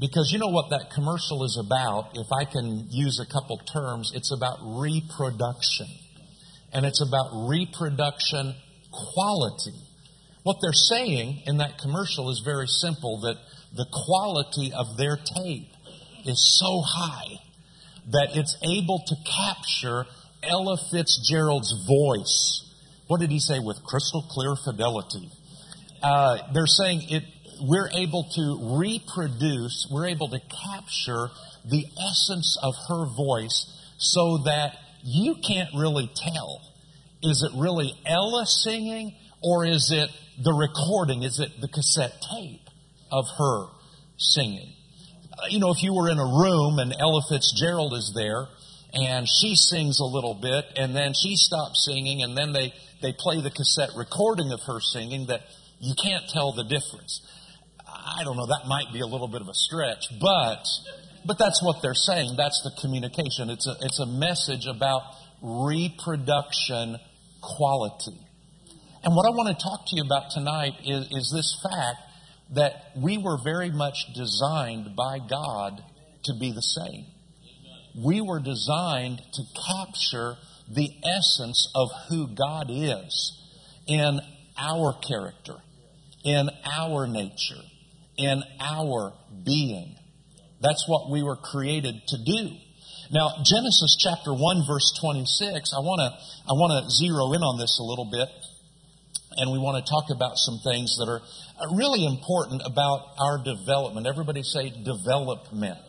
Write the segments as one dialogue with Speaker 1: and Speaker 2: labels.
Speaker 1: Because you know what that commercial is about, if I can use a couple terms, it's about reproduction. And it's about reproduction quality. What they're saying in that commercial is very simple that the quality of their tape is so high that it's able to capture Ella Fitzgerald's voice. What did he say? With crystal clear fidelity. Uh, they're saying it. We're able to reproduce. We're able to capture the essence of her voice, so that you can't really tell. Is it really Ella singing, or is it the recording? Is it the cassette tape of her singing? Uh, you know, if you were in a room and Ella Fitzgerald is there, and she sings a little bit, and then she stops singing, and then they, they play the cassette recording of her singing that you can't tell the difference. I don't know, that might be a little bit of a stretch, but, but that's what they're saying. That's the communication. It's a, it's a message about reproduction quality. And what I want to talk to you about tonight is, is this fact that we were very much designed by God to be the same we were designed to capture the essence of who God is in our character, in our nature, in our being. That's what we were created to do. Now, Genesis chapter 1 verse 26, I want to I want to zero in on this a little bit and we want to talk about some things that are really important about our development. Everybody say development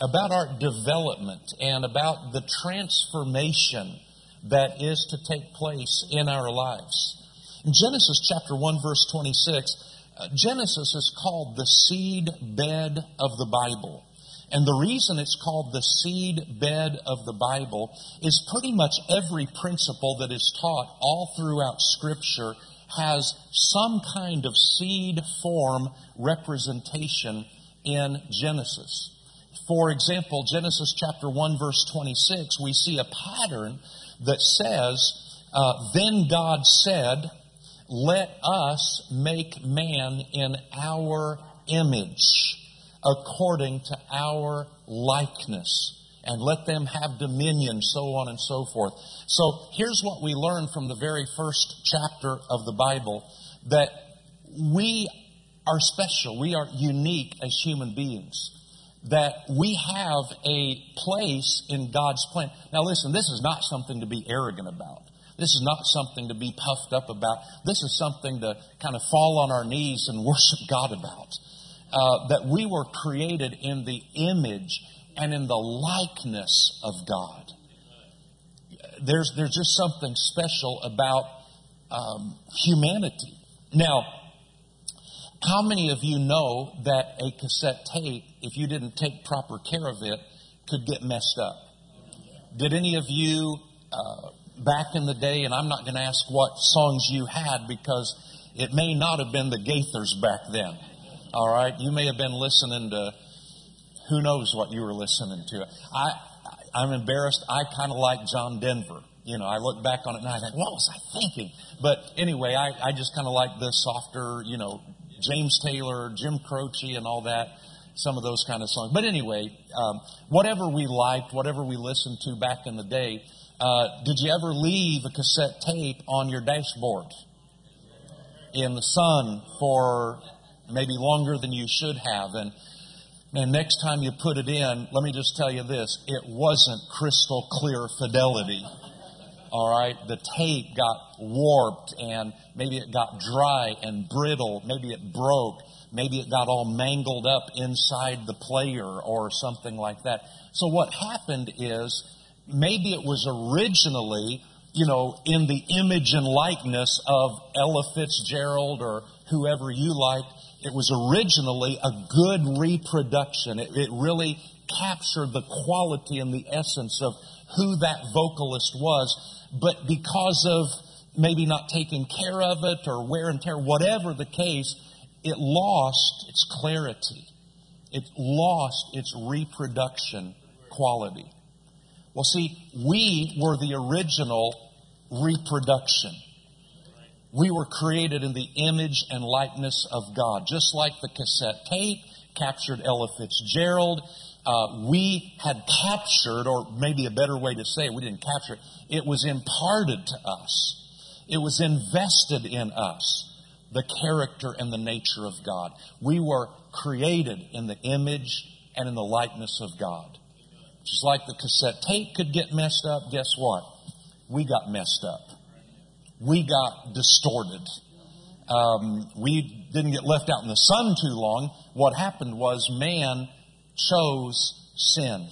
Speaker 1: about our development and about the transformation that is to take place in our lives. In Genesis chapter 1 verse 26, uh, Genesis is called the seed bed of the Bible. And the reason it's called the seed bed of the Bible is pretty much every principle that is taught all throughout Scripture has some kind of seed form representation in Genesis. For example, Genesis chapter 1 verse 26, we see a pattern that says, uh, Then God said, Let us make man in our image, according to our likeness, and let them have dominion, so on and so forth. So here's what we learn from the very first chapter of the Bible that we are special, we are unique as human beings that we have a place in God's plan. Now, listen, this is not something to be arrogant about. This is not something to be puffed up about. This is something to kind of fall on our knees and worship God about. Uh, that we were created in the image and in the likeness of God. There's, there's just something special about um, humanity. Now, how many of you know that a cassette tape, if you didn't take proper care of it, could get messed up? Did any of you uh, back in the day, and I'm not going to ask what songs you had because it may not have been the Gaithers back then. All right, you may have been listening to who knows what you were listening to. I I'm embarrassed. I kind of like John Denver. You know, I look back on it and I think, what was I thinking? But anyway, I, I just kind of like the softer, you know, James Taylor, Jim Croce, and all that, some of those kind of songs. But anyway, um, whatever we liked, whatever we listened to back in the day, uh, did you ever leave a cassette tape on your dashboard in the sun for maybe longer than you should have? And man, next time you put it in, let me just tell you this: it wasn't crystal clear fidelity. All right, the tape got warped and maybe it got dry and brittle. Maybe it broke. Maybe it got all mangled up inside the player or something like that. So what happened is maybe it was originally, you know, in the image and likeness of Ella Fitzgerald or whoever you like. It was originally a good reproduction. It, it really captured the quality and the essence of who that vocalist was but because of maybe not taking care of it or wear and tear, whatever the case, it lost its clarity. It lost its reproduction quality. Well, see, we were the original reproduction. We were created in the image and likeness of God. Just like the cassette tape captured Ella Fitzgerald. Uh, we had captured, or maybe a better way to say it, we didn't capture it. It was imparted to us. It was invested in us, the character and the nature of God. We were created in the image and in the likeness of God. Just like the cassette tape could get messed up, guess what? We got messed up. We got distorted. Um, we didn't get left out in the sun too long. What happened was man chose sin.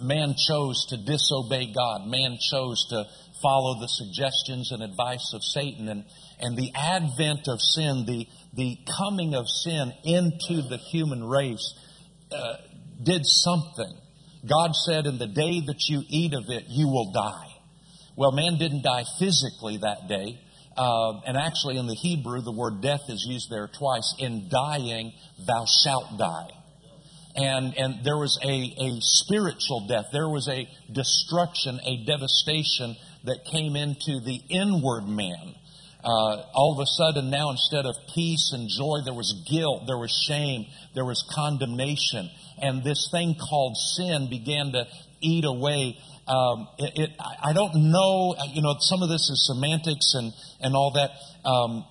Speaker 1: Man chose to disobey God. Man chose to follow the suggestions and advice of Satan. And, and the advent of sin, the, the coming of sin into the human race, uh, did something. God said, In the day that you eat of it, you will die. Well, man didn't die physically that day. Uh, and actually, in the Hebrew, the word death is used there twice. In dying, thou shalt die. And, and there was a, a spiritual death. There was a destruction, a devastation that came into the inward man. Uh, all of a sudden now instead of peace and joy there was guilt there was shame there was condemnation and this thing called sin began to eat away um, it, it, I don't know, you know, some of this is semantics and, and all that. Um,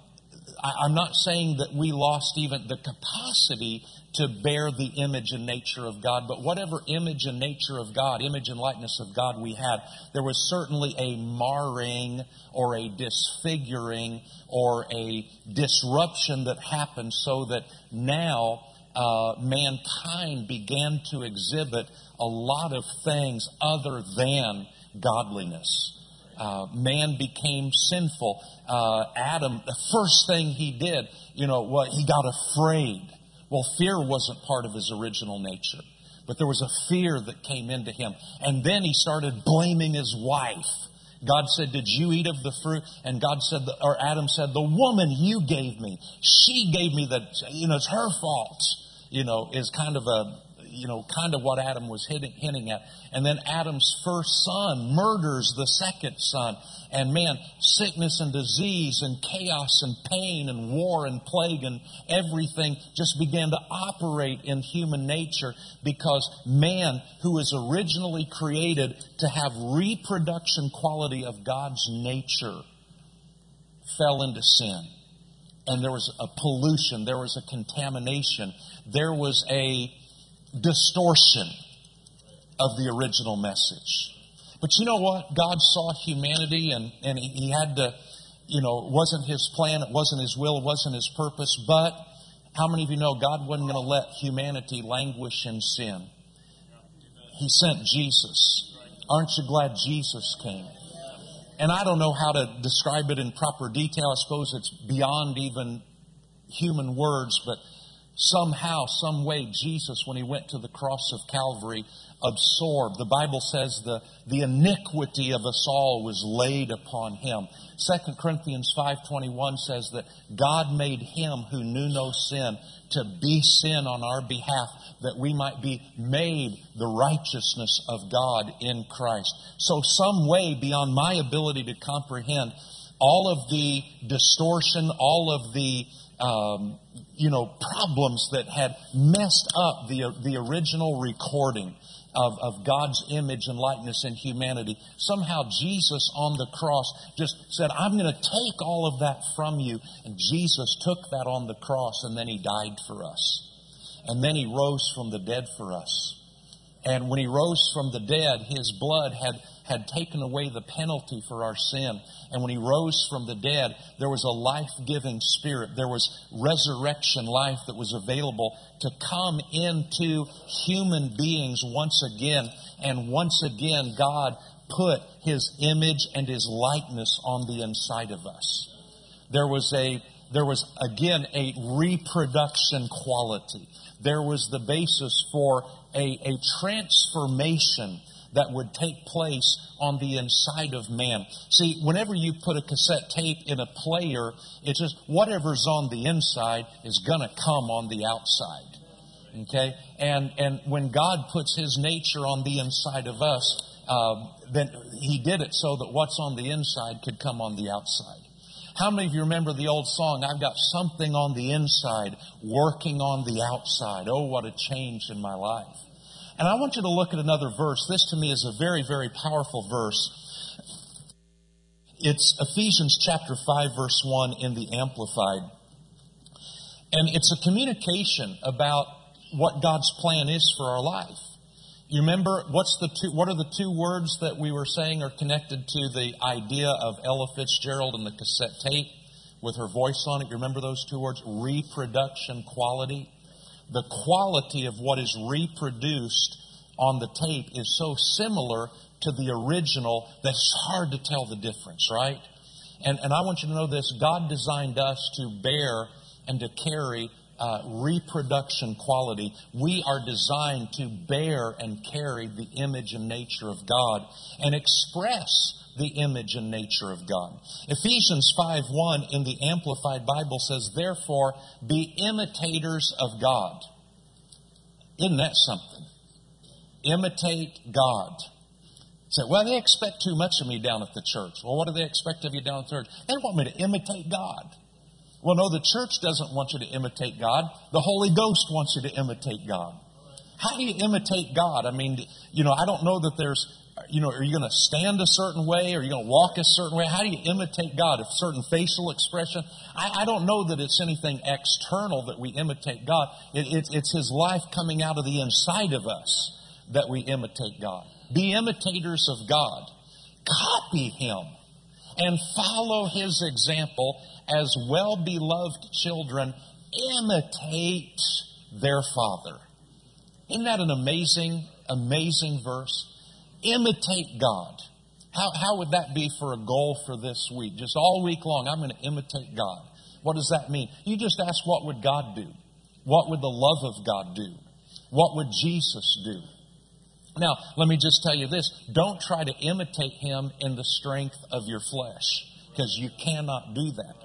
Speaker 1: I, am not saying that we lost even the capacity to bear the image and nature of God, but whatever image and nature of God, image and likeness of God we had, there was certainly a marring or a disfiguring or a disruption that happened so that now uh, mankind began to exhibit a lot of things other than godliness. Uh, man became sinful. Uh, Adam, the first thing he did, you know, what he got afraid. Well, fear wasn't part of his original nature, but there was a fear that came into him. And then he started blaming his wife. God said, Did you eat of the fruit? And God said, or Adam said, The woman you gave me, she gave me the, you know, it's her fault you know, is kind of a, you know, kind of what Adam was hinting at. And then Adam's first son murders the second son. And man, sickness and disease and chaos and pain and war and plague and everything just began to operate in human nature because man, who was originally created to have reproduction quality of God's nature, fell into sin and there was a pollution, there was a contamination, there was a distortion of the original message. But you know what? God saw humanity and, and he, he had to, you know, it wasn't his plan, it wasn't his will, it wasn't his purpose, but how many of you know God wasn't going to let humanity languish in sin? He sent Jesus. Aren't you glad Jesus came? and I don't know how to describe it in proper detail. I suppose it's beyond even human words, but somehow, some way, Jesus, when he went to the cross of Calvary, absorbed. The Bible says the, the iniquity of us all was laid upon him. 2 Corinthians 5.21 says that God made him who knew no sin to be sin on our behalf that we might be made the righteousness of God in Christ. So some way beyond my ability to comprehend all of the distortion, all of the um, you know problems that had messed up the the original recording of, of God's image and likeness in humanity. Somehow Jesus on the cross just said, I'm going to take all of that from you. And Jesus took that on the cross and then he died for us. And then he rose from the dead for us. And when he rose from the dead, his blood had, had taken away the penalty for our sin. And when he rose from the dead, there was a life giving spirit. There was resurrection life that was available to come into human beings once again. And once again, God put his image and his likeness on the inside of us. There was a there was again a reproduction quality. There was the basis for a, a transformation that would take place on the inside of man. See, whenever you put a cassette tape in a player, it's just whatever's on the inside is going to come on the outside. Okay? And, and when God puts His nature on the inside of us, uh, then He did it so that what's on the inside could come on the outside. How many of you remember the old song, I've got something on the inside working on the outside? Oh, what a change in my life. And I want you to look at another verse. This to me is a very, very powerful verse. It's Ephesians chapter 5 verse 1 in the Amplified. And it's a communication about what God's plan is for our life. You remember what's the two, what are the two words that we were saying are connected to the idea of Ella Fitzgerald and the cassette tape with her voice on it? You remember those two words? Reproduction quality. The quality of what is reproduced on the tape is so similar to the original that it's hard to tell the difference, right? And, and I want you to know this God designed us to bear and to carry uh, reproduction quality. We are designed to bear and carry the image and nature of God and express the image and nature of God. Ephesians 5 1 in the Amplified Bible says, Therefore, be imitators of God. Isn't that something? Imitate God. Say, well, they expect too much of me down at the church. Well, what do they expect of you down at the church? They want me to imitate God. Well, no, the church doesn't want you to imitate God. The Holy Ghost wants you to imitate God. How do you imitate God? I mean, you know, I don't know that there's, you know, are you going to stand a certain way? Are you going to walk a certain way? How do you imitate God? A certain facial expression? I, I don't know that it's anything external that we imitate God. It, it, it's His life coming out of the inside of us that we imitate God. Be imitators of God. Copy Him and follow His example as well beloved children imitate their father. Isn't that an amazing, amazing verse? Imitate God. How, how would that be for a goal for this week? Just all week long, I'm going to imitate God. What does that mean? You just ask, what would God do? What would the love of God do? What would Jesus do? Now, let me just tell you this don't try to imitate him in the strength of your flesh, because you cannot do that.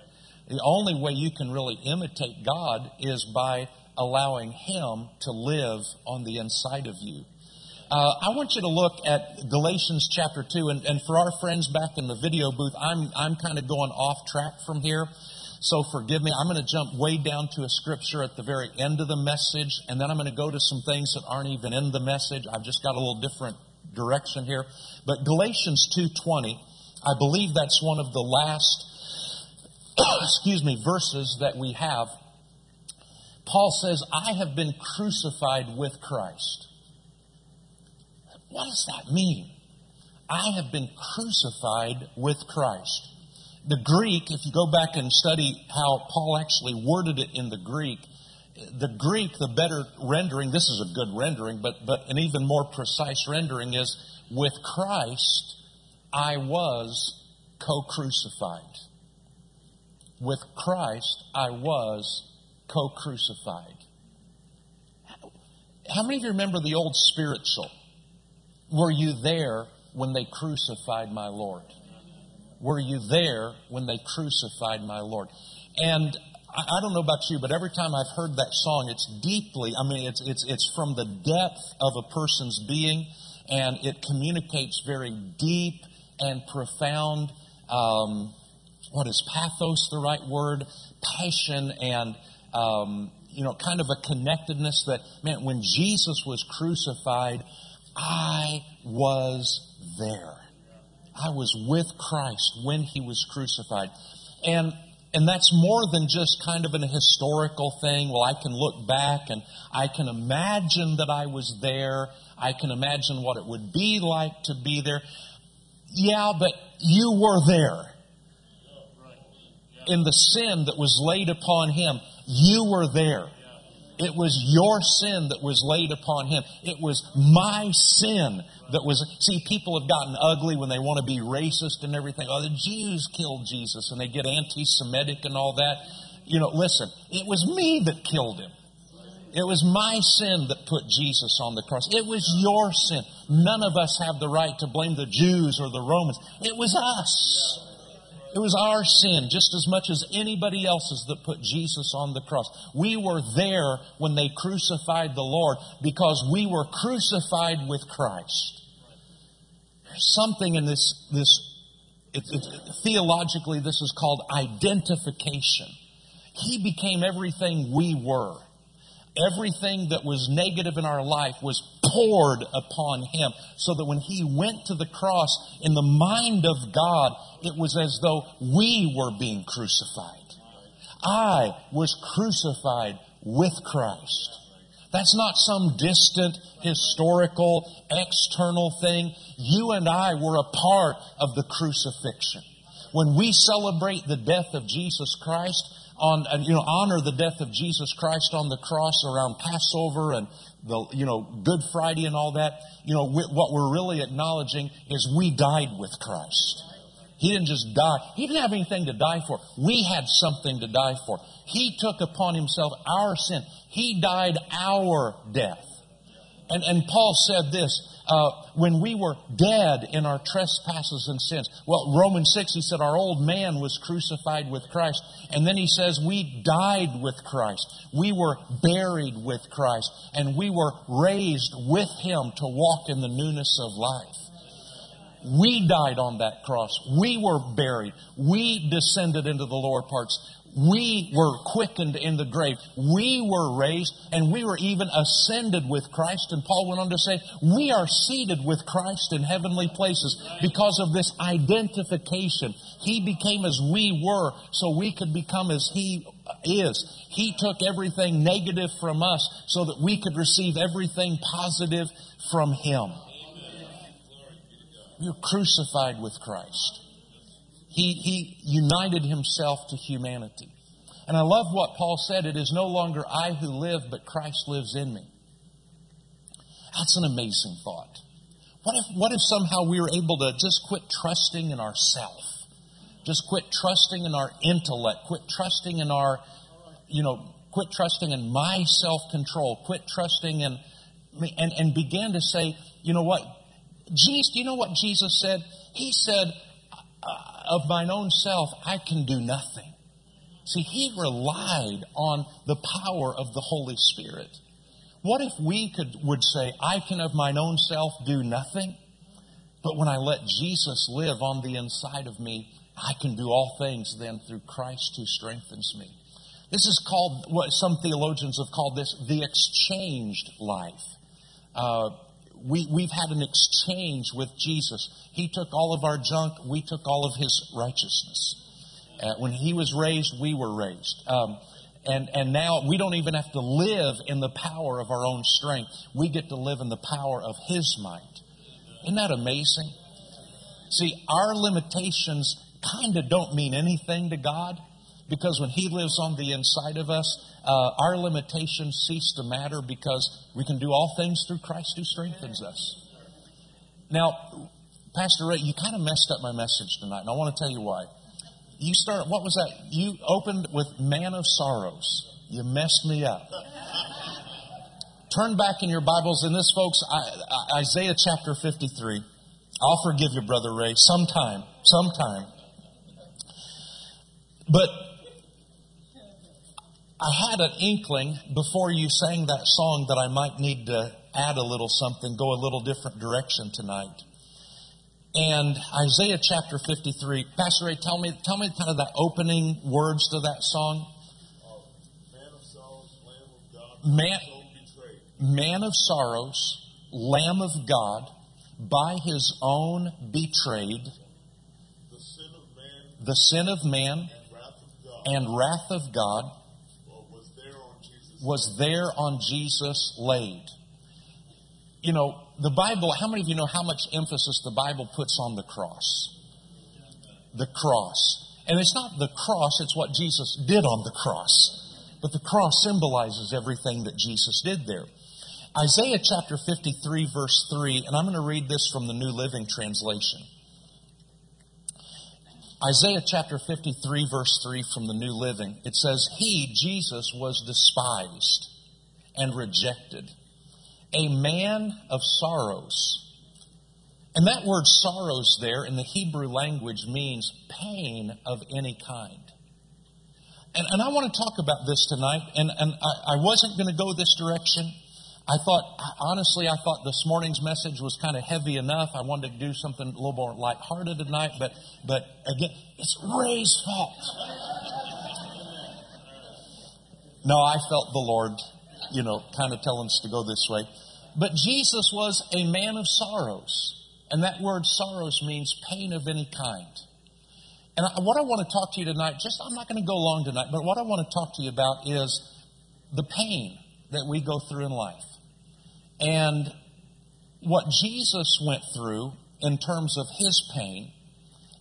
Speaker 1: The only way you can really imitate God is by allowing Him to live on the inside of you. Uh, I want you to look at Galatians chapter 2, and, and for our friends back in the video booth, I'm, I'm kind of going off track from here. So forgive me. I'm going to jump way down to a scripture at the very end of the message, and then I'm going to go to some things that aren't even in the message. I've just got a little different direction here. But Galatians 2:20, I believe that's one of the last excuse me, verses that we have, Paul says, I have been crucified with Christ. What does that mean? I have been crucified with Christ. The Greek, if you go back and study how Paul actually worded it in the Greek, the Greek, the better rendering, this is a good rendering, but, but an even more precise rendering is, with Christ I was co crucified with Christ I was co crucified. How many of you remember the old spiritual? Were you there when they crucified my Lord? Were you there when they crucified my Lord? And I don't know about you, but every time I've heard that song, it's deeply, I mean, it's, it's, it's from the depth of a person's being, and it communicates very deep and profound um, what is pathos the right word? Passion and, um, you know, kind of a connectedness that, man, when Jesus was crucified, I was there. I was with Christ when he was crucified. And and that's more than just kind of an historical thing. Well, I can look back and I can imagine that I was there. I can imagine what it would be like to be there. Yeah, but you were there in the sin that was laid upon him. You were there. It was your sin that was laid upon him. It was my sin that was. See, people have gotten ugly when they want to be racist and everything. Oh, the Jews killed Jesus and they get anti Semitic and all that. You know, listen, it was me that killed him. It was my sin that put Jesus on the cross. It was your sin. None of us have the right to blame the Jews or the Romans. It was us. It was our sin just as much as anybody else's that put Jesus on the cross. We were there when they crucified the Lord because we were crucified with Christ. There's something in this, this it, it, theologically, this is called identification. He became everything we were. Everything that was negative in our life was poured upon him so that when he went to the cross, in the mind of God, it was as though we were being crucified. I was crucified with Christ. That's not some distant, historical, external thing. You and I were a part of the crucifixion. When we celebrate the death of Jesus Christ, on, you know, honor the death of Jesus Christ on the cross around Passover and the, you know, Good Friday and all that, you know, what we're really acknowledging is we died with Christ. He didn't just die. He didn't have anything to die for. We had something to die for. He took upon himself our sin. He died our death. And, and Paul said this, uh, when we were dead in our trespasses and sins. Well, Romans 6, he said our old man was crucified with Christ. And then he says we died with Christ. We were buried with Christ. And we were raised with him to walk in the newness of life. We died on that cross. We were buried. We descended into the lower parts. We were quickened in the grave. We were raised and we were even ascended with Christ. And Paul went on to say, we are seated with Christ in heavenly places because of this identification. He became as we were so we could become as he is. He took everything negative from us so that we could receive everything positive from him. You're crucified with Christ. He, he united himself to humanity. And I love what Paul said it is no longer I who live, but Christ lives in me. That's an amazing thought. What if, what if somehow we were able to just quit trusting in ourself? Just quit trusting in our intellect, quit trusting in our, you know, quit trusting in my self control, quit trusting in, and, and began to say, you know what? Jesus, do you know what Jesus said? He said, of mine own self, I can do nothing. See, he relied on the power of the Holy Spirit. What if we could, would say, I can of mine own self do nothing? But when I let Jesus live on the inside of me, I can do all things then through Christ who strengthens me. This is called what some theologians have called this the exchanged life. Uh, we, we've had an exchange with Jesus. He took all of our junk, we took all of his righteousness. Uh, when he was raised, we were raised. Um, and, and now we don't even have to live in the power of our own strength. We get to live in the power of his might. Isn't that amazing? See, our limitations kind of don't mean anything to God because when He lives on the inside of us, uh, our limitations cease to matter because we can do all things through Christ who strengthens us. Now, Pastor Ray, you kind of messed up my message tonight, and I want to tell you why. You start, what was that? You opened with Man of Sorrows. You messed me up. Turn back in your Bibles, and this, folks, Isaiah chapter 53. I'll forgive you, Brother Ray, sometime, sometime. But I had an inkling before you sang that song that I might need to add a little something, go a little different direction tonight. And Isaiah chapter 53, Pastor Ray, tell me, tell me kind of the opening words to that song.
Speaker 2: Man of sorrows, Lamb of God,
Speaker 1: Man, man of sorrows, Lamb of God, by his own betrayed,
Speaker 2: The sin of man
Speaker 1: the sin of man
Speaker 2: and wrath of God
Speaker 1: and wrath of God
Speaker 2: was there on Jesus.
Speaker 1: Was there on Jesus laid. You know, the Bible, how many of you know how much emphasis the Bible puts on the cross? The cross. And it's not the cross, it's what Jesus did on the cross. But the cross symbolizes everything that Jesus did there. Isaiah chapter 53, verse 3, and I'm going to read this from the New Living Translation. Isaiah chapter 53, verse 3 from the New Living. It says, He, Jesus, was despised and rejected, a man of sorrows. And that word sorrows there in the Hebrew language means pain of any kind. And, and I want to talk about this tonight, and, and I, I wasn't going to go this direction. I thought, honestly, I thought this morning's message was kind of heavy enough. I wanted to do something a little more lighthearted tonight, but, but again, it's Ray's fault. No, I felt the Lord, you know, kind of telling us to go this way. But Jesus was a man of sorrows. And that word sorrows means pain of any kind. And what I want to talk to you tonight, just I'm not going to go long tonight, but what I want to talk to you about is the pain that we go through in life. And what Jesus went through in terms of his pain,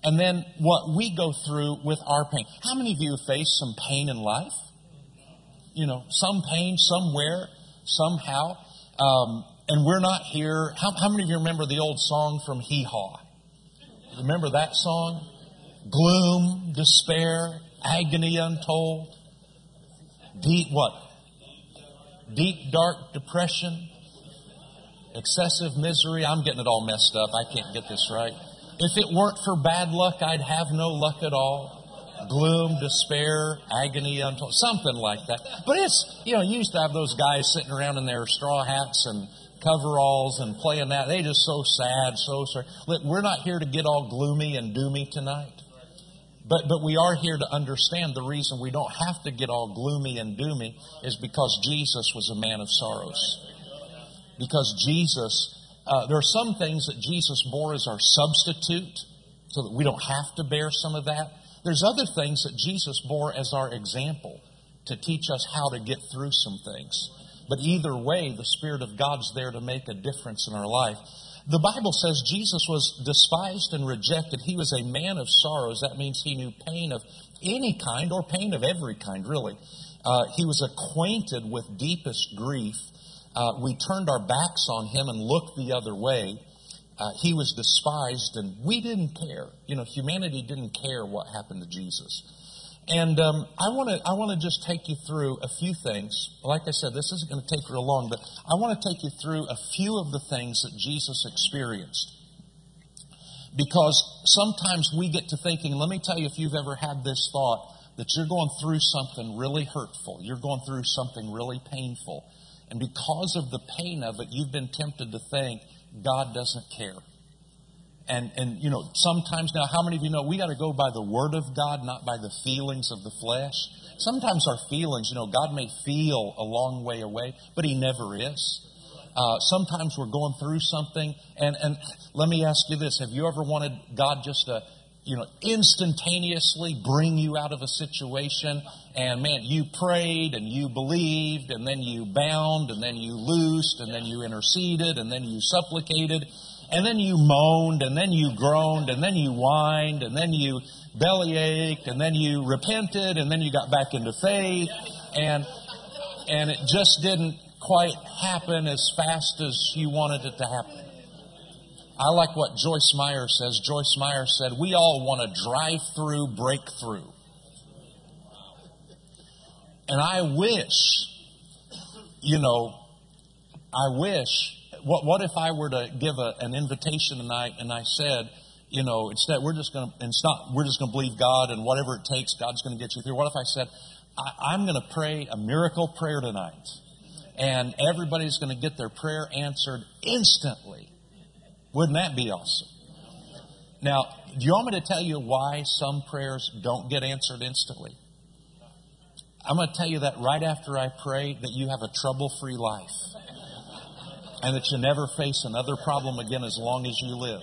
Speaker 1: and then what we go through with our pain. How many of you have faced some pain in life? You know, some pain somewhere, somehow. Um, and we're not here. How, how many of you remember the old song from Hee Haw? Remember that song? Gloom, despair, agony untold. Deep what? Deep dark depression, excessive misery. I'm getting it all messed up. I can't get this right. If it weren't for bad luck, I'd have no luck at all. Gloom, despair, agony untold, something like that. But it's, you know, you used to have those guys sitting around in their straw hats and coveralls and playing that. They just so sad, so sorry. Look, we're not here to get all gloomy and doomy tonight. But, but we are here to understand the reason we don't have to get all gloomy and doomy is because Jesus was a man of sorrows. Because Jesus, uh, there are some things that Jesus bore as our substitute so that we don't have to bear some of that. There's other things that Jesus bore as our example to teach us how to get through some things. But either way, the Spirit of God's there to make a difference in our life. The Bible says Jesus was despised and rejected. He was a man of sorrows. That means he knew pain of any kind or pain of every kind, really. Uh, he was acquainted with deepest grief. Uh, we turned our backs on him and looked the other way. Uh, he was despised, and we didn't care. You know, humanity didn't care what happened to Jesus. And um, I want to I want to just take you through a few things. Like I said, this isn't going to take real long, but I want to take you through a few of the things that Jesus experienced. Because sometimes we get to thinking, let me tell you if you've ever had this thought that you're going through something really hurtful, you're going through something really painful, and because of the pain of it, you've been tempted to think God doesn't care. And and you know sometimes now how many of you know we got to go by the word of god not by the feelings of the flesh? Sometimes our feelings you know god may feel a long way away but he never is. Uh, sometimes we're going through something and and let me ask you this. Have you ever wanted god just to you know instantaneously bring you out of a situation and man you prayed and you believed and then you bound and then you loosed and then you interceded and then you supplicated and then you moaned, and then you groaned, and then you whined, and then you bellyached, and then you repented, and then you got back into faith, and and it just didn't quite happen as fast as you wanted it to happen. I like what Joyce Meyer says. Joyce Meyer said, We all want a drive through breakthrough. And I wish, you know, I wish what, what if I were to give a, an invitation tonight and I said, you know, instead we're just going to, not, we're just going to believe God and whatever it takes, God's going to get you through. What if I said, I, I'm going to pray a miracle prayer tonight and everybody's going to get their prayer answered instantly? Wouldn't that be awesome? Now, do you want me to tell you why some prayers don't get answered instantly? I'm going to tell you that right after I pray that you have a trouble free life and that you never face another problem again as long as you live.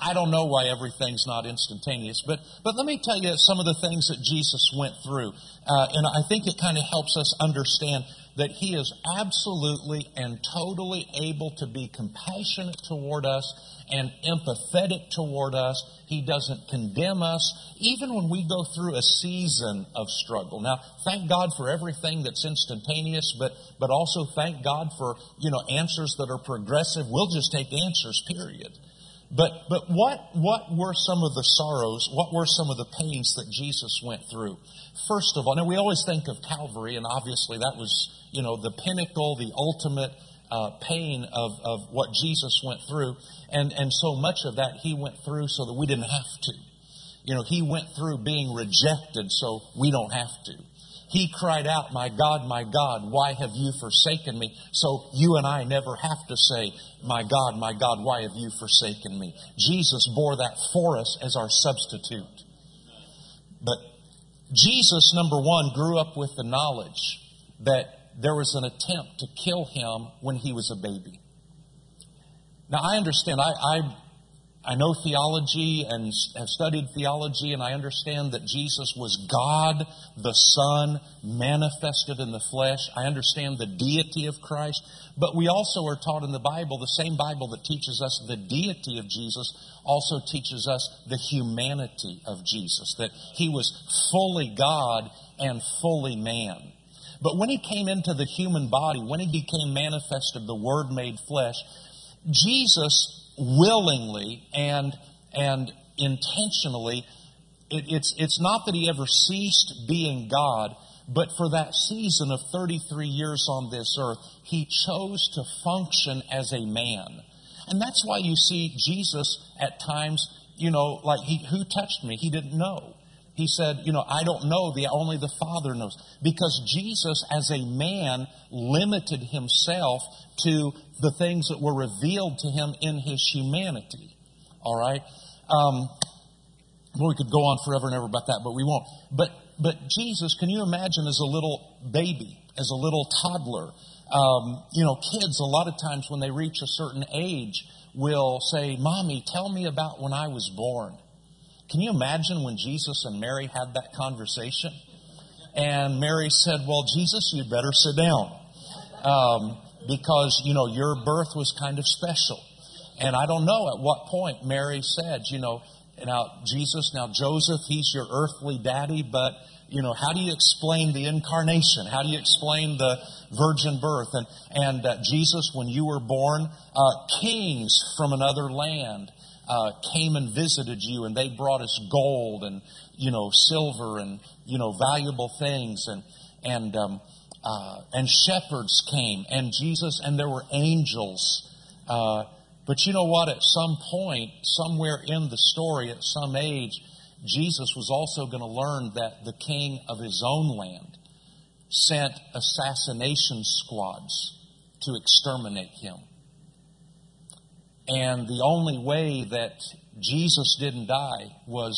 Speaker 1: I don't know why everything's not instantaneous, but, but let me tell you some of the things that Jesus went through. Uh, and I think it kind of helps us understand that He is absolutely and totally able to be compassionate toward us and empathetic toward us. He doesn't condemn us, even when we go through a season of struggle. Now, thank God for everything that's instantaneous, but, but also thank God for, you know, answers that are progressive. We'll just take answers, period. But, but what, what were some of the sorrows? What were some of the pains that Jesus went through? First of all, now we always think of Calvary, and obviously that was, you know, the pinnacle, the ultimate uh, pain of, of what Jesus went through. And, and so much of that he went through so that we didn't have to. You know, he went through being rejected so we don't have to. He cried out, My God, my God, why have you forsaken me? So you and I never have to say, My God, my God, why have you forsaken me? Jesus bore that for us as our substitute. But Jesus, number one, grew up with the knowledge that there was an attempt to kill him when he was a baby. Now, I understand. I, I I know theology and have studied theology, and I understand that Jesus was God, the Son, manifested in the flesh. I understand the deity of Christ. But we also are taught in the Bible, the same Bible that teaches us the deity of Jesus also teaches us the humanity of Jesus, that he was fully God and fully man. But when he came into the human body, when he became manifested, the Word made flesh, Jesus willingly and and intentionally. It, it's it's not that he ever ceased being God, but for that season of 33 years on this earth, he chose to function as a man. And that's why you see Jesus at times, you know, like he, who touched me? He didn't know. He said, you know, I don't know, the only the Father knows. Because Jesus as a man limited himself to the things that were revealed to him in his humanity. All right? Um, well, we could go on forever and ever about that, but we won't. But, but Jesus, can you imagine as a little baby, as a little toddler? Um, you know, kids, a lot of times when they reach a certain age, will say, Mommy, tell me about when I was born. Can you imagine when Jesus and Mary had that conversation? And Mary said, Well, Jesus, you'd better sit down. Um, because, you know, your birth was kind of special. And I don't know at what point Mary said, you know, now Jesus, now Joseph, he's your earthly daddy, but, you know, how do you explain the incarnation? How do you explain the virgin birth? And, and uh, Jesus, when you were born, uh, kings from another land uh, came and visited you, and they brought us gold and, you know, silver and, you know, valuable things. And, and, um, uh, and shepherds came, and Jesus, and there were angels. Uh, but you know what? At some point, somewhere in the story, at some age, Jesus was also going to learn that the king of his own land sent assassination squads to exterminate him. And the only way that Jesus didn't die was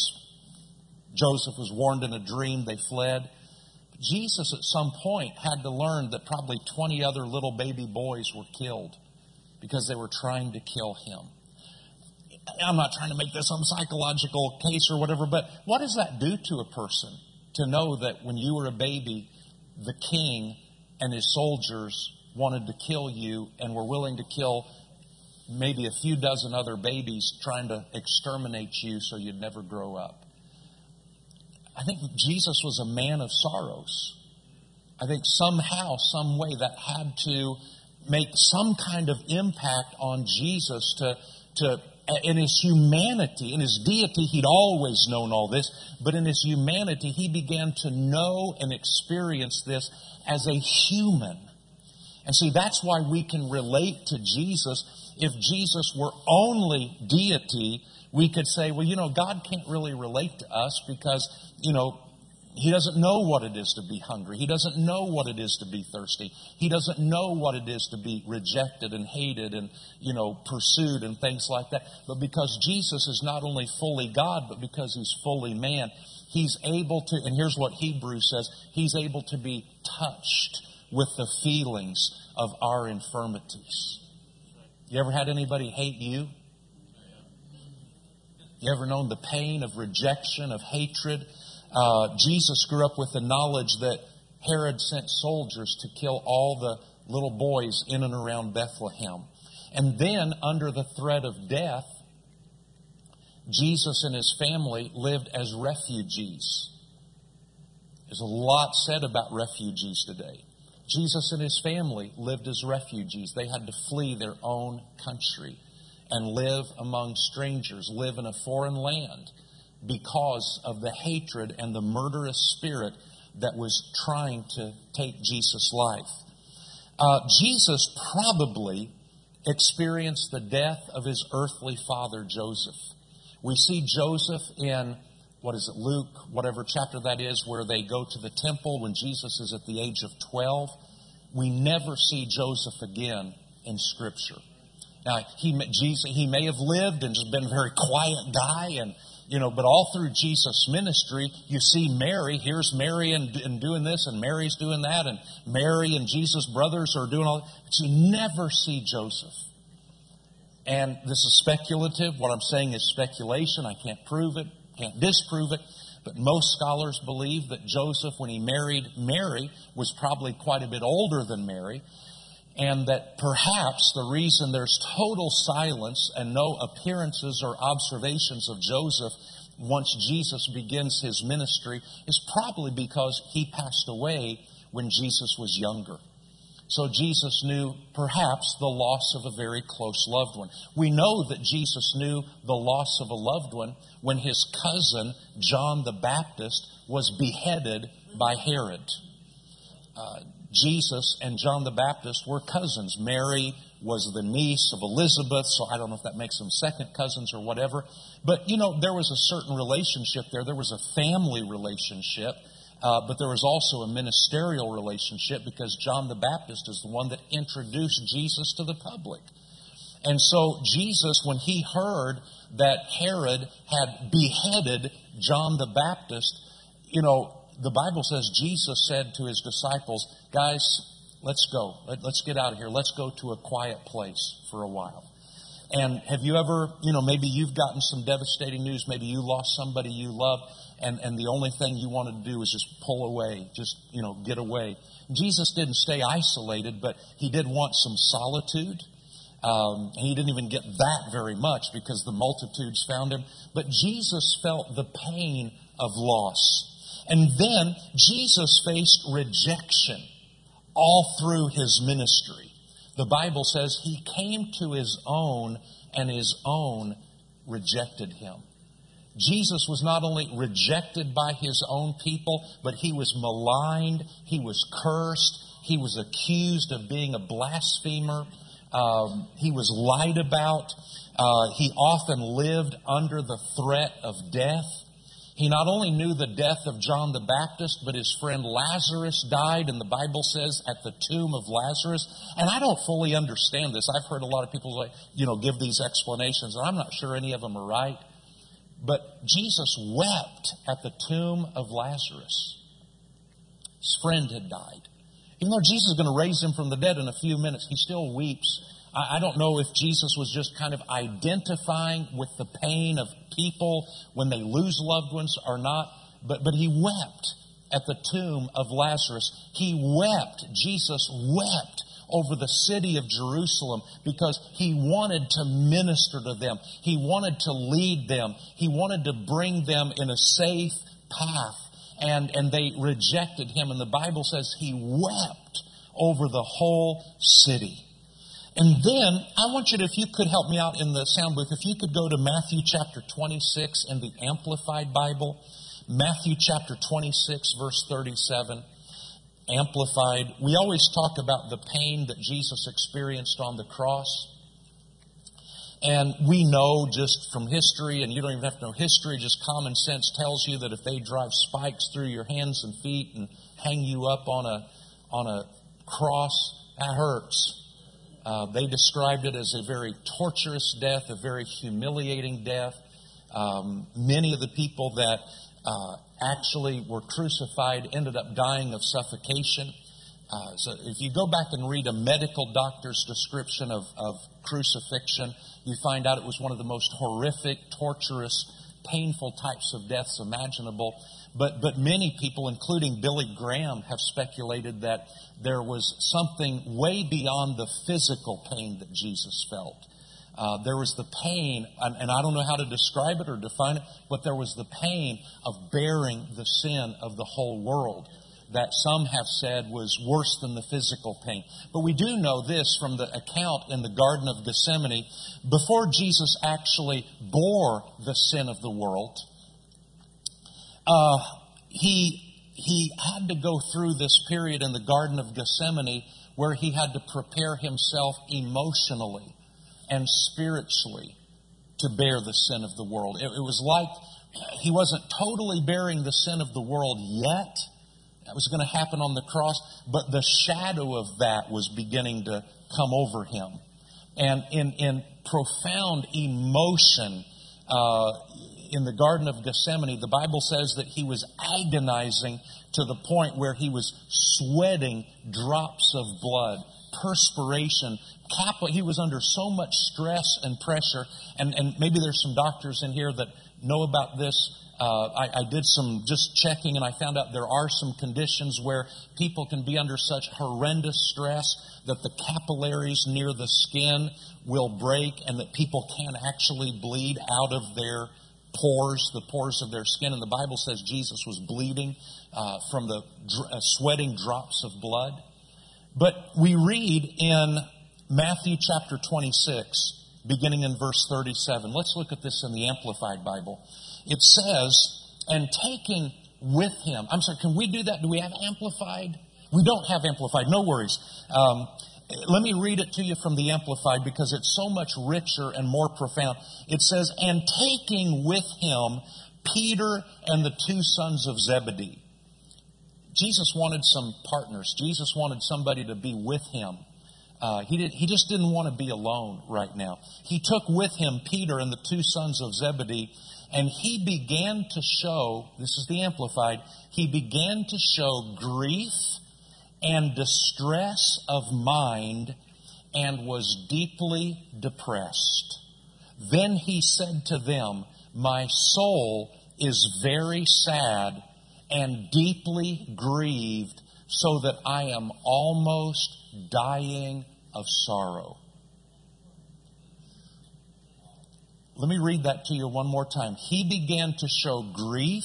Speaker 1: Joseph was warned in a dream, they fled. Jesus at some point had to learn that probably 20 other little baby boys were killed because they were trying to kill him. I'm not trying to make this some psychological case or whatever, but what does that do to a person to know that when you were a baby, the king and his soldiers wanted to kill you and were willing to kill maybe a few dozen other babies trying to exterminate you so you'd never grow up? I think Jesus was a man of sorrows. I think somehow, some way that had to make some kind of impact on Jesus to, to in his humanity, in his deity, he'd always known all this, but in his humanity, he began to know and experience this as a human. And see, that's why we can relate to Jesus. If Jesus were only deity, we could say, well, you know, God can't really relate to us because, you know, he doesn't know what it is to be hungry. He doesn't know what it is to be thirsty. He doesn't know what it is to be rejected and hated and, you know, pursued and things like that. But because Jesus is not only fully God, but because he's fully man, he's able to, and here's what Hebrews says, he's able to be touched with the feelings of our infirmities. You ever had anybody hate you? You ever known the pain of rejection, of hatred? Uh, Jesus grew up with the knowledge that Herod sent soldiers to kill all the little boys in and around Bethlehem. And then, under the threat of death, Jesus and his family lived as refugees. There's a lot said about refugees today. Jesus and his family lived as refugees. They had to flee their own country and live among strangers, live in a foreign land because of the hatred and the murderous spirit that was trying to take Jesus' life. Uh, Jesus probably experienced the death of his earthly father, Joseph. We see Joseph in what is it, Luke, whatever chapter that is, where they go to the temple when Jesus is at the age of 12. We never see Joseph again in Scripture. Now, he, Jesus, he may have lived and just been a very quiet guy and you know, but all through Jesus' ministry, you see Mary. Here's Mary and, and doing this, and Mary's doing that, and Mary and Jesus' brothers are doing all. But you never see Joseph. And this is speculative. What I'm saying is speculation. I can't prove it, can't disprove it. But most scholars believe that Joseph, when he married Mary, was probably quite a bit older than Mary and that perhaps the reason there's total silence and no appearances or observations of Joseph once Jesus begins his ministry is probably because he passed away when Jesus was younger. So Jesus knew perhaps the loss of a very close loved one. We know that Jesus knew the loss of a loved one when his cousin, John the Baptist, was beheaded by Herod. Uh, Jesus and John the Baptist were cousins. Mary was the niece of Elizabeth, so I don't know if that makes them second cousins or whatever. But, you know, there was a certain relationship there. There was a family relationship, uh, but there was also a ministerial relationship because John the Baptist is the one that introduced Jesus to the public. And so Jesus, when he heard that Herod had beheaded John the Baptist, you know, the Bible says Jesus said to his disciples, Guys, let's go. Let, us get out of here. Let's go to a quiet place for a while. And have you ever, you know, maybe you've gotten some devastating news. Maybe you lost somebody you love, and, and the only thing you wanted to do was just pull away, just, you know, get away. Jesus didn't stay isolated, but he did want some solitude. Um, he didn't even get that very much because the multitudes found him. But Jesus felt the pain of loss. And then Jesus faced rejection all through his ministry. The Bible says he came to his own, and his own rejected him. Jesus was not only rejected by his own people, but he was maligned, he was cursed, he was accused of being a blasphemer, um, he was lied about, uh, he often lived under the threat of death. He not only knew the death of John the Baptist, but his friend Lazarus died, and the Bible says at the tomb of Lazarus. And I don't fully understand this. I've heard a lot of people, you know, give these explanations, and I'm not sure any of them are right. But Jesus wept at the tomb of Lazarus. His friend had died. Even though Jesus is going to raise him from the dead in a few minutes, he still weeps I don't know if Jesus was just kind of identifying with the pain of people when they lose loved ones or not, but, but he wept at the tomb of Lazarus. He wept, Jesus wept over the city of Jerusalem because he wanted to minister to them. He wanted to lead them. He wanted to bring them in a safe path. And, and they rejected him. And the Bible says he wept over the whole city. And then I want you to, if you could help me out in the sound booth, if you could go to Matthew chapter 26 in the Amplified Bible, Matthew chapter 26, verse 37, Amplified. We always talk about the pain that Jesus experienced on the cross. And we know just from history, and you don't even have to know history, just common sense tells you that if they drive spikes through your hands and feet and hang you up on a, on a cross, that hurts. Uh, they described it as a very torturous death, a very humiliating death. Um, many of the people that uh, actually were crucified ended up dying of suffocation. Uh, so if you go back and read a medical doctor's description of, of crucifixion, you find out it was one of the most horrific, torturous, painful types of deaths imaginable. But, but many people, including Billy Graham, have speculated that there was something way beyond the physical pain that Jesus felt. Uh, there was the pain, and, and, I don't know how to describe it or define it, but there was the pain of bearing the sin of the whole world that some have said was worse than the physical pain. But we do know this from the account in the Garden of Gethsemane. Before Jesus actually bore the sin of the world, uh, he, he had to go through this period in the Garden of Gethsemane where he had to prepare himself emotionally and spiritually to bear the sin of the world. It, it was like he wasn't totally bearing the sin of the world yet. That was going to happen on the cross, but the shadow of that was beginning to come over him. And in, in profound emotion, uh, in the Garden of Gethsemane, the Bible says that he was agonizing to the point where he was sweating drops of blood, perspiration. He was under so much stress and pressure. And, and maybe there's some doctors in here that know about this. Uh, I, I did some just checking and I found out there are some conditions where people can be under such horrendous stress that the capillaries near the skin will break and that people can actually bleed out of their pores, the pores of their skin. And the Bible says Jesus was bleeding uh, from the dr- uh, sweating drops of blood. But we read in Matthew chapter 26, beginning in verse 37. Let's look at this in the Amplified Bible. It says, and taking with him. I'm sorry, can we do that? Do we have Amplified? We don't have Amplified. No worries. Um, let me read it to you from the Amplified because it's so much richer and more profound. It says, and taking with him Peter and the two sons of Zebedee. Jesus wanted some partners. Jesus wanted somebody to be with him. Uh, he, did, he just didn't want to be alone right now. He took with him Peter and the two sons of Zebedee, and he began to show this is the Amplified he began to show grief and distress of mind and was deeply depressed. Then he said to them, My soul is very sad and deeply grieved, so that I am almost dying of sorrow. Let me read that to you one more time. He began to show grief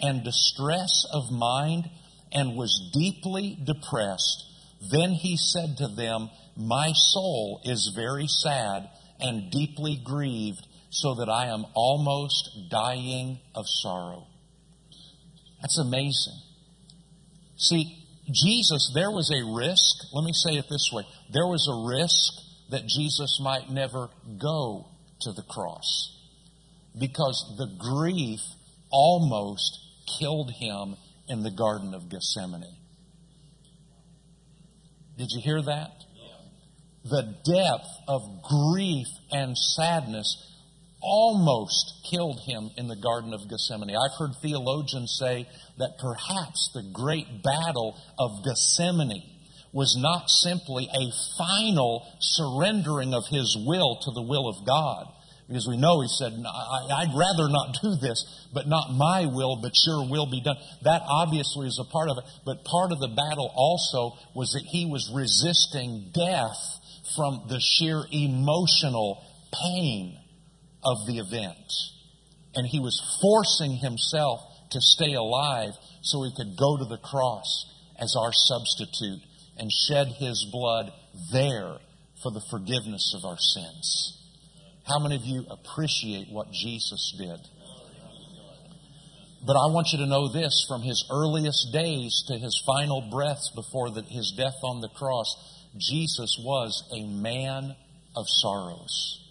Speaker 1: and distress of mind and was deeply depressed. Then he said to them, My soul is very sad and deeply grieved, so that I am almost dying of sorrow. That's amazing. See, Jesus, there was a risk. Let me say it this way there was a risk that Jesus might never go to the cross because the grief almost killed him in the Garden of Gethsemane. Did you hear that? The depth of grief and sadness almost killed him in the Garden of Gethsemane. I've heard theologians say that perhaps the great battle of Gethsemane was not simply a final surrendering of his will to the will of God. Because we know he said, I'd rather not do this, but not my will, but your will be done. That obviously is a part of it. But part of the battle also was that he was resisting death from the sheer emotional pain of the event. And he was forcing himself to stay alive so he could go to the cross as our substitute and shed his blood there for the forgiveness of our sins. How many of you appreciate what Jesus did? But I want you to know this from his earliest days to his final breaths before the, his death on the cross, Jesus was a man of sorrows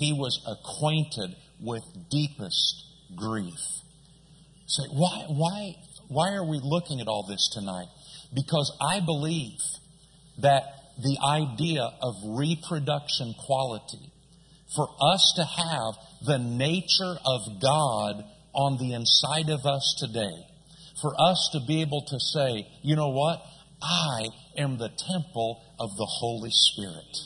Speaker 1: he was acquainted with deepest grief. Say, why, why, why are we looking at all this tonight? Because I believe that the idea of reproduction quality, for us to have the nature of God on the inside of us today, for us to be able to say, you know what? I am the temple of the Holy Spirit.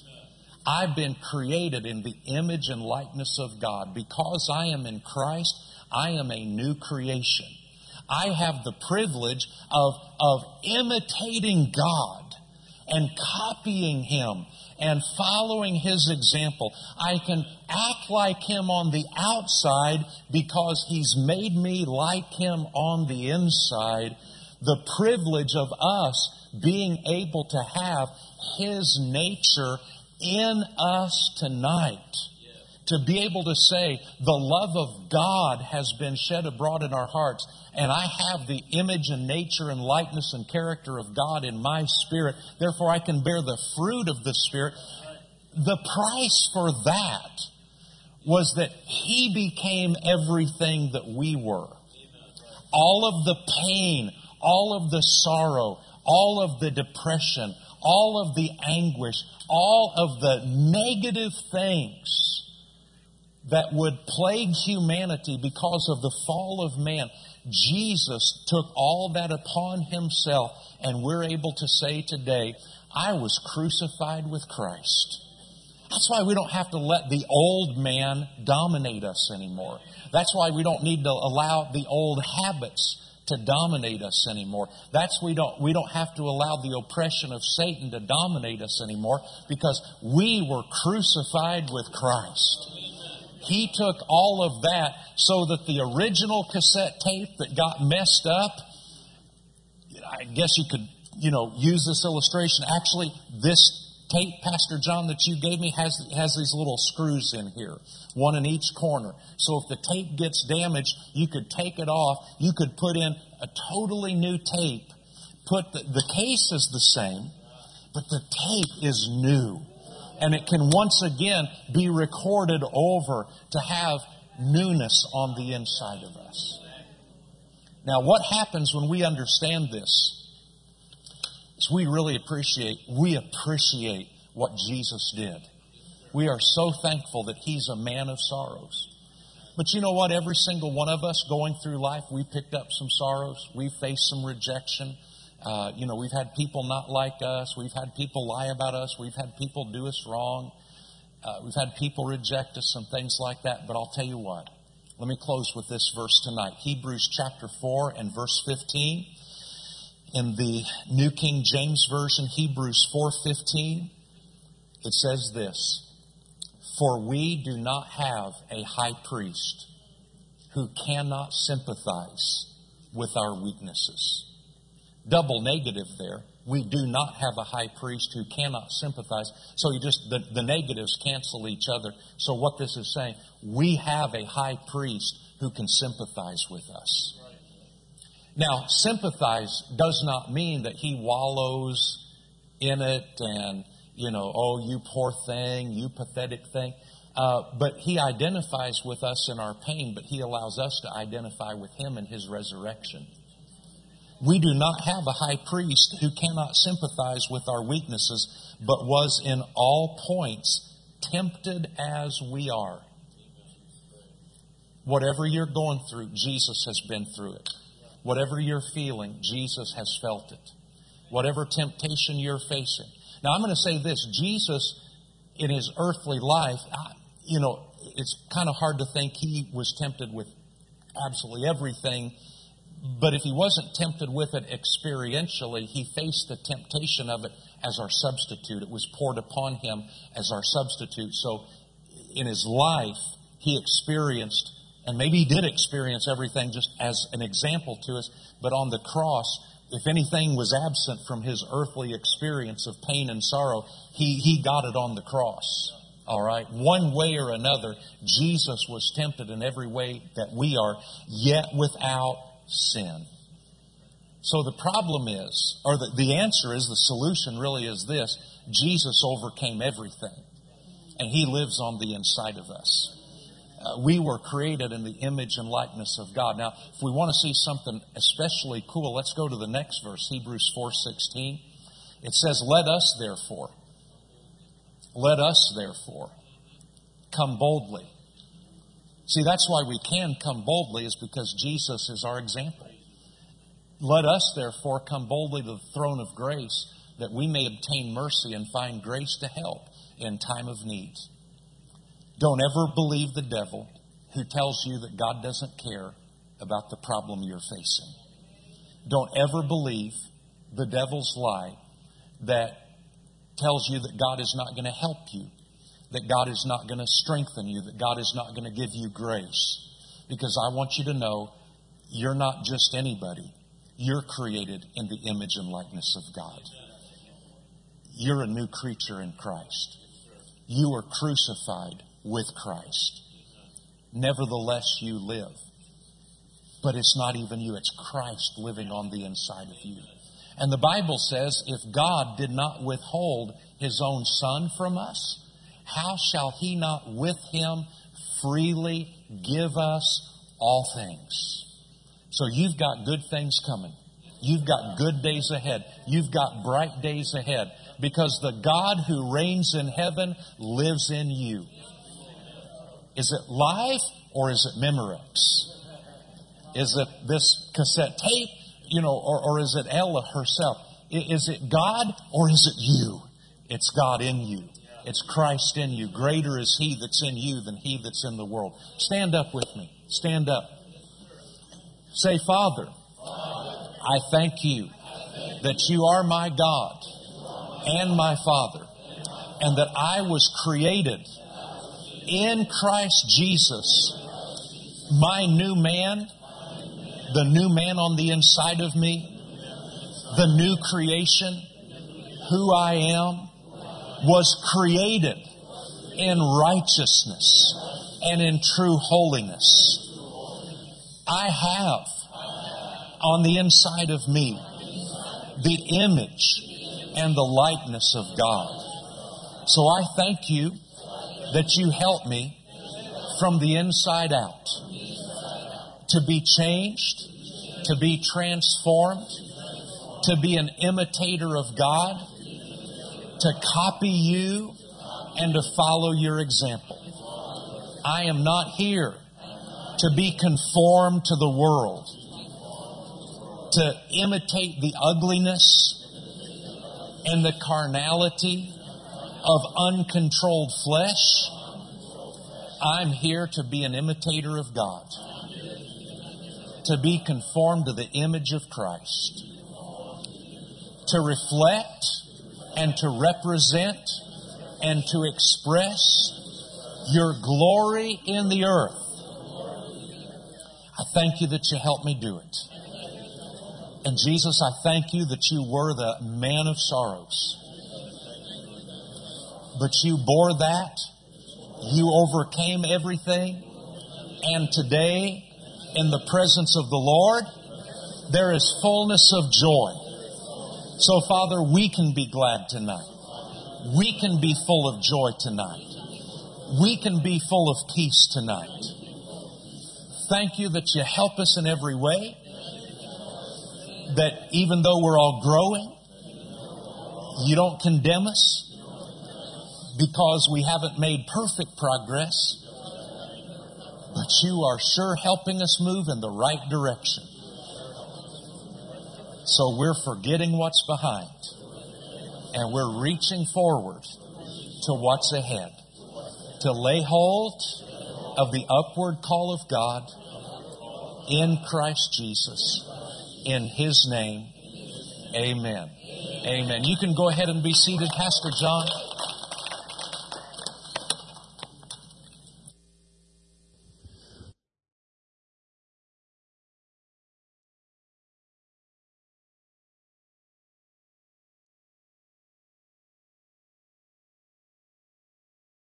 Speaker 1: I've been created in the image and likeness of God. Because I am in Christ, I am a new creation. I have the privilege of, of imitating God and copying Him and following His example. I can act like Him on the outside because He's made me like Him on the inside. The privilege of us being able to have His nature in us tonight to be able to say, the love of God has been shed abroad in our hearts, and I have the image and nature and likeness and character of God in my spirit, therefore I can bear the fruit of the Spirit. The price for that was that He became everything that we were. All of the pain, all of the sorrow, all of the depression, all of the anguish, all of the negative things that would plague humanity because of the fall of man. Jesus took all that upon himself, and we're able to say today, I was crucified with Christ. That's why we don't have to let the old man dominate us anymore. That's why we don't need to allow the old habits to dominate us anymore. That's we don't we don't have to allow the oppression of Satan to dominate us anymore because we were crucified with Christ. He took all of that so that the original cassette tape that got messed up, I guess you could, you know, use this illustration. Actually, this tape, Pastor John, that you gave me has, has these little screws in here, one in each corner. So if the tape gets damaged, you could take it off. You could put in a totally new tape. Put the, the case is the same, but the tape is new. And it can once again be recorded over to have newness on the inside of us. Now, what happens when we understand this? Is we really appreciate, we appreciate what Jesus did. We are so thankful that He's a man of sorrows. But you know what? Every single one of us going through life, we picked up some sorrows. We faced some rejection. Uh, you know, we've had people not like us. We've had people lie about us. We've had people do us wrong. Uh, we've had people reject us and things like that. But I'll tell you what. Let me close with this verse tonight. Hebrews chapter 4 and verse 15. In the New King James Version, Hebrews 4:15, it says this: "For we do not have a high priest who cannot sympathize with our weaknesses." Double negative there. We do not have a high priest who cannot sympathize. So you just, the, the negatives cancel each other. So what this is saying, we have a high priest who can sympathize with us. Now, sympathize does not mean that he wallows in it and, you know, oh, you poor thing, you pathetic thing. Uh, but he identifies with us in our pain, but he allows us to identify with him in his resurrection. We do not have a high priest who cannot sympathize with our weaknesses, but was in all points tempted as we are. Whatever you're going through, Jesus has been through it. Whatever you're feeling, Jesus has felt it. Whatever temptation you're facing. Now, I'm going to say this Jesus, in his earthly life, you know, it's kind of hard to think he was tempted with absolutely everything but if he wasn't tempted with it experientially, he faced the temptation of it as our substitute. It was poured upon him as our substitute. So in his life, he experienced, and maybe he did experience everything just as an example to us, but on the cross, if anything was absent from his earthly experience of pain and sorrow, he, he got it on the cross. All right. One way or another, Jesus was tempted in every way that we are, yet without sin. So the problem is, or the, the answer is, the solution really is this Jesus overcame everything, and He lives on the inside of us. Uh, we were created in the image and likeness of God. Now, if we want to see something especially cool, let's go to the next verse, Hebrews 4:16. It says, "Let us therefore, let us therefore come boldly See, that's why we can come boldly, is because Jesus is our example. Let us, therefore, come boldly to the throne of grace that we may obtain mercy and find grace to help in time of need. Don't ever believe the devil who tells you that God doesn't care about the problem you're facing. Don't ever believe the devil's lie that tells you that God is not going to help you that God is not going to strengthen you, that God is not going to give you grace. Because I want you to know you're not just anybody. You're created in the image and likeness of God. You're a new creature in Christ. You are crucified with Christ. Nevertheless, you live. But it's not even you, it's Christ living on the inside of you. And the Bible says if God did not withhold his own son from us, how shall he not with him freely give us all things? So you've got good things coming. You've got good days ahead. You've got bright days ahead because the God who reigns in heaven lives in you. Is it life or is it Memorex? Is it this cassette tape, you know, or, or is it Ella herself? Is it God or is it you? It's God in you. It's Christ in you. Greater is He that's in you than He that's in the world. Stand up with me. Stand up. Say, Father, I thank you that you are my God and my Father, and that I was created in Christ Jesus, my new man, the new man on the inside of me, the new creation, who I am, was created in righteousness and in true holiness. I have on the inside of me the image and the likeness of God. So I thank you that you help me from the inside out to be changed, to be transformed, to be an imitator of God, to copy you, and to follow your example. I am not here to be conformed to the world, to imitate the ugliness and the carnality of uncontrolled flesh. I'm here to be an imitator of God, to be conformed to the image of Christ, to reflect and to represent and to express your glory in the earth. I thank you that you helped me do it. And Jesus, I thank you that you were the man of sorrows. But you bore that. You overcame everything. And today, in the presence of the Lord, there is fullness of joy. So, Father, we can be glad tonight. We can be full of joy tonight. We can be full of peace tonight. Thank you that you help us in every way. That even though we're all growing, you don't condemn us because we haven't made perfect progress, but you are sure helping us move in the right direction. So we're forgetting what's behind and we're reaching forward to what's ahead to lay hold of the upward call of God in Christ Jesus. In His name, amen. Amen. You can go ahead and be seated, Pastor John.